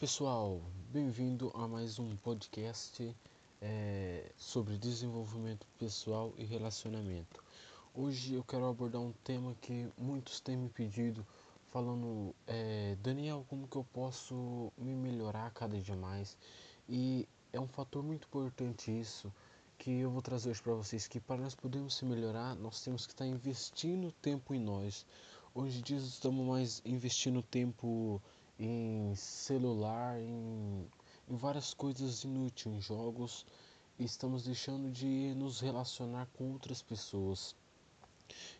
pessoal, bem-vindo a mais um podcast é, sobre desenvolvimento pessoal e relacionamento. Hoje eu quero abordar um tema que muitos têm me pedido, falando, é, Daniel, como que eu posso me melhorar cada dia mais? E é um fator muito importante isso que eu vou trazer hoje para vocês, que para nós podermos se melhorar, nós temos que estar investindo tempo em nós. Hoje em dia estamos mais investindo tempo em celular, em, em várias coisas inúteis, em jogos, estamos deixando de nos relacionar com outras pessoas.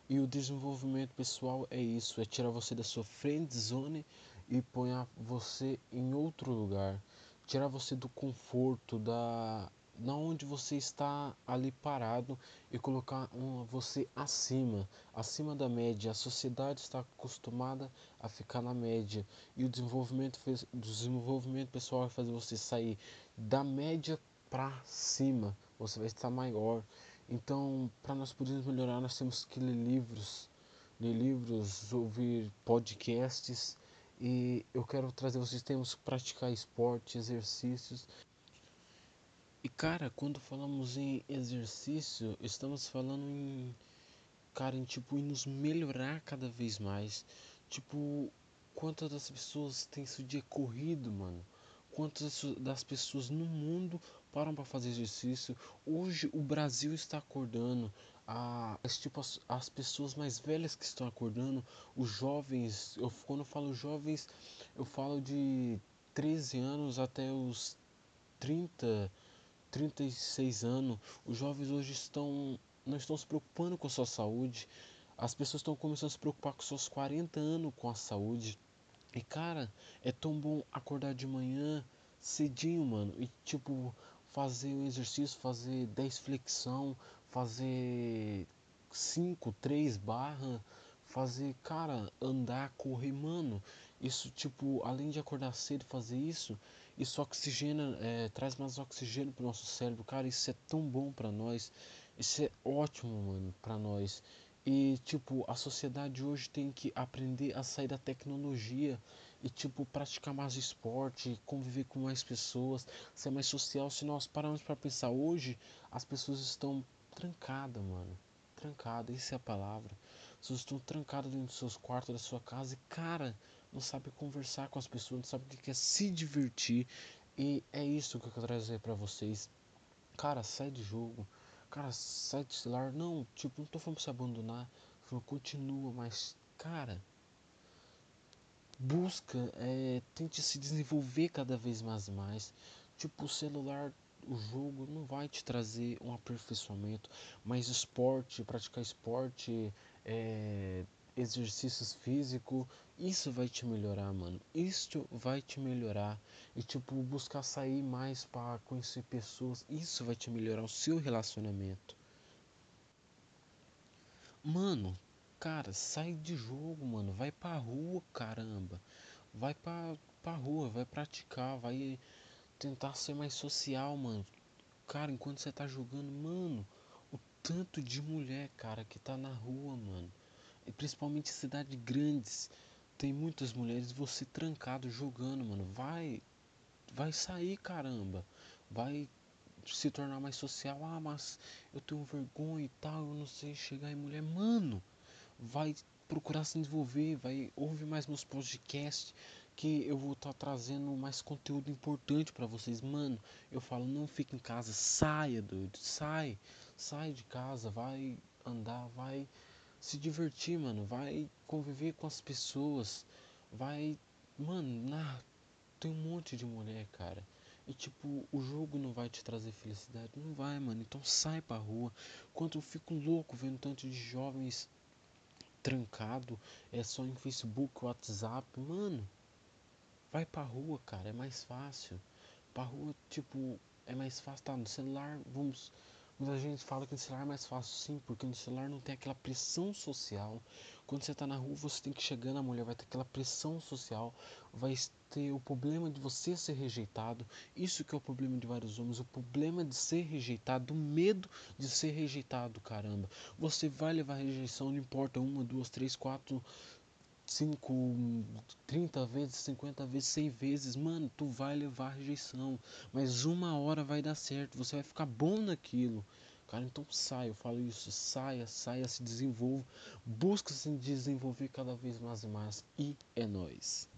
E o desenvolvimento pessoal é isso, é tirar você da sua friend zone e pôr você em outro lugar, tirar você do conforto, da na onde você está ali parado e colocar um, você acima, acima da média. A sociedade está acostumada a ficar na média e o desenvolvimento, desenvolvimento pessoal vai fazer você sair da média para cima. Você vai estar maior. Então, para nós podermos melhorar, nós temos que ler livros, ler livros, ouvir podcasts e eu quero trazer vocês temos que praticar esporte, exercícios cara, quando falamos em exercício, estamos falando em cara, em tipo em nos melhorar cada vez mais. Tipo, quantas das pessoas têm isso dia corrido, mano? Quantas das pessoas no mundo param para fazer exercício? Hoje o Brasil está acordando. A, tipo, as, as pessoas mais velhas que estão acordando, os jovens, eu, quando eu falo jovens, eu falo de 13 anos até os 30, 36 anos, os jovens hoje estão não estão se preocupando com a sua saúde. As pessoas estão começando a se preocupar com seus 40 anos com a saúde. E cara, é tão bom acordar de manhã cedinho, mano, e tipo fazer um exercício, fazer 10 flexão, fazer 5, 3 barra, fazer, cara, andar, correr, mano. Isso tipo, além de acordar cedo fazer isso, isso oxigena, é, traz mais oxigênio pro nosso cérebro. Cara, isso é tão bom para nós. Isso é ótimo, mano, para nós. E tipo, a sociedade hoje tem que aprender a sair da tecnologia e tipo praticar mais esporte, conviver com mais pessoas, ser mais social. Se nós pararmos para pensar hoje, as pessoas estão trancadas, mano. Trancadas, essa é a palavra. As pessoas estão trancadas dentro dos seus quartos, da sua casa e cara, não sabe conversar com as pessoas, não sabe o que é se divertir. E é isso que eu quero trazer para vocês. Cara, sai de jogo. Cara, sai de celular. Não, tipo, não tô falando pra você abandonar. Falando, continua, mas, cara, busca, é, tente se desenvolver cada vez mais mais. Tipo, o celular, o jogo não vai te trazer um aperfeiçoamento, mas esporte, praticar esporte, é, exercícios físicos, isso vai te melhorar, mano. Isso vai te melhorar. E tipo, buscar sair mais para conhecer pessoas, isso vai te melhorar o seu relacionamento. Mano, cara, sai de jogo, mano. Vai pra rua, caramba. Vai pra, pra rua, vai praticar, vai tentar ser mais social, mano. Cara, enquanto você tá jogando, mano, o tanto de mulher, cara, que tá na rua, mano e principalmente cidades grandes, tem muitas mulheres, você trancado jogando, mano, vai, vai sair, caramba, vai se tornar mais social, ah, mas eu tenho vergonha e tal, eu não sei chegar em mulher, mano, vai procurar se desenvolver, vai ouvir mais meus podcasts, que eu vou estar tá trazendo mais conteúdo importante para vocês, mano. Eu falo, não fique em casa, saia, doido, sai, sai de casa, vai andar, vai se divertir, mano. Vai conviver com as pessoas. Vai. Mano, na... tem um monte de mulher, cara. E tipo, o jogo não vai te trazer felicidade. Não vai, mano. Então sai pra rua. Quando eu fico louco vendo tanto de jovens trancado, é só em Facebook, WhatsApp, mano. Vai pra rua, cara, é mais fácil. Pra rua, tipo, é mais fácil, tá no celular, vamos Muita gente fala que no celular é mais fácil, sim, porque no celular não tem aquela pressão social. Quando você está na rua, você tem que chegar na mulher, vai ter aquela pressão social, vai ter o problema de você ser rejeitado. Isso que é o problema de vários homens, o problema de ser rejeitado, o medo de ser rejeitado, caramba. Você vai levar rejeição, não importa uma, duas, três, quatro, 5, 30 vezes, 50 vezes, 100 vezes, mano, tu vai levar rejeição, mas uma hora vai dar certo, você vai ficar bom naquilo. Cara, então saia, eu falo isso, saia, saia, se desenvolva, busca se desenvolver cada vez mais e mais e é nós.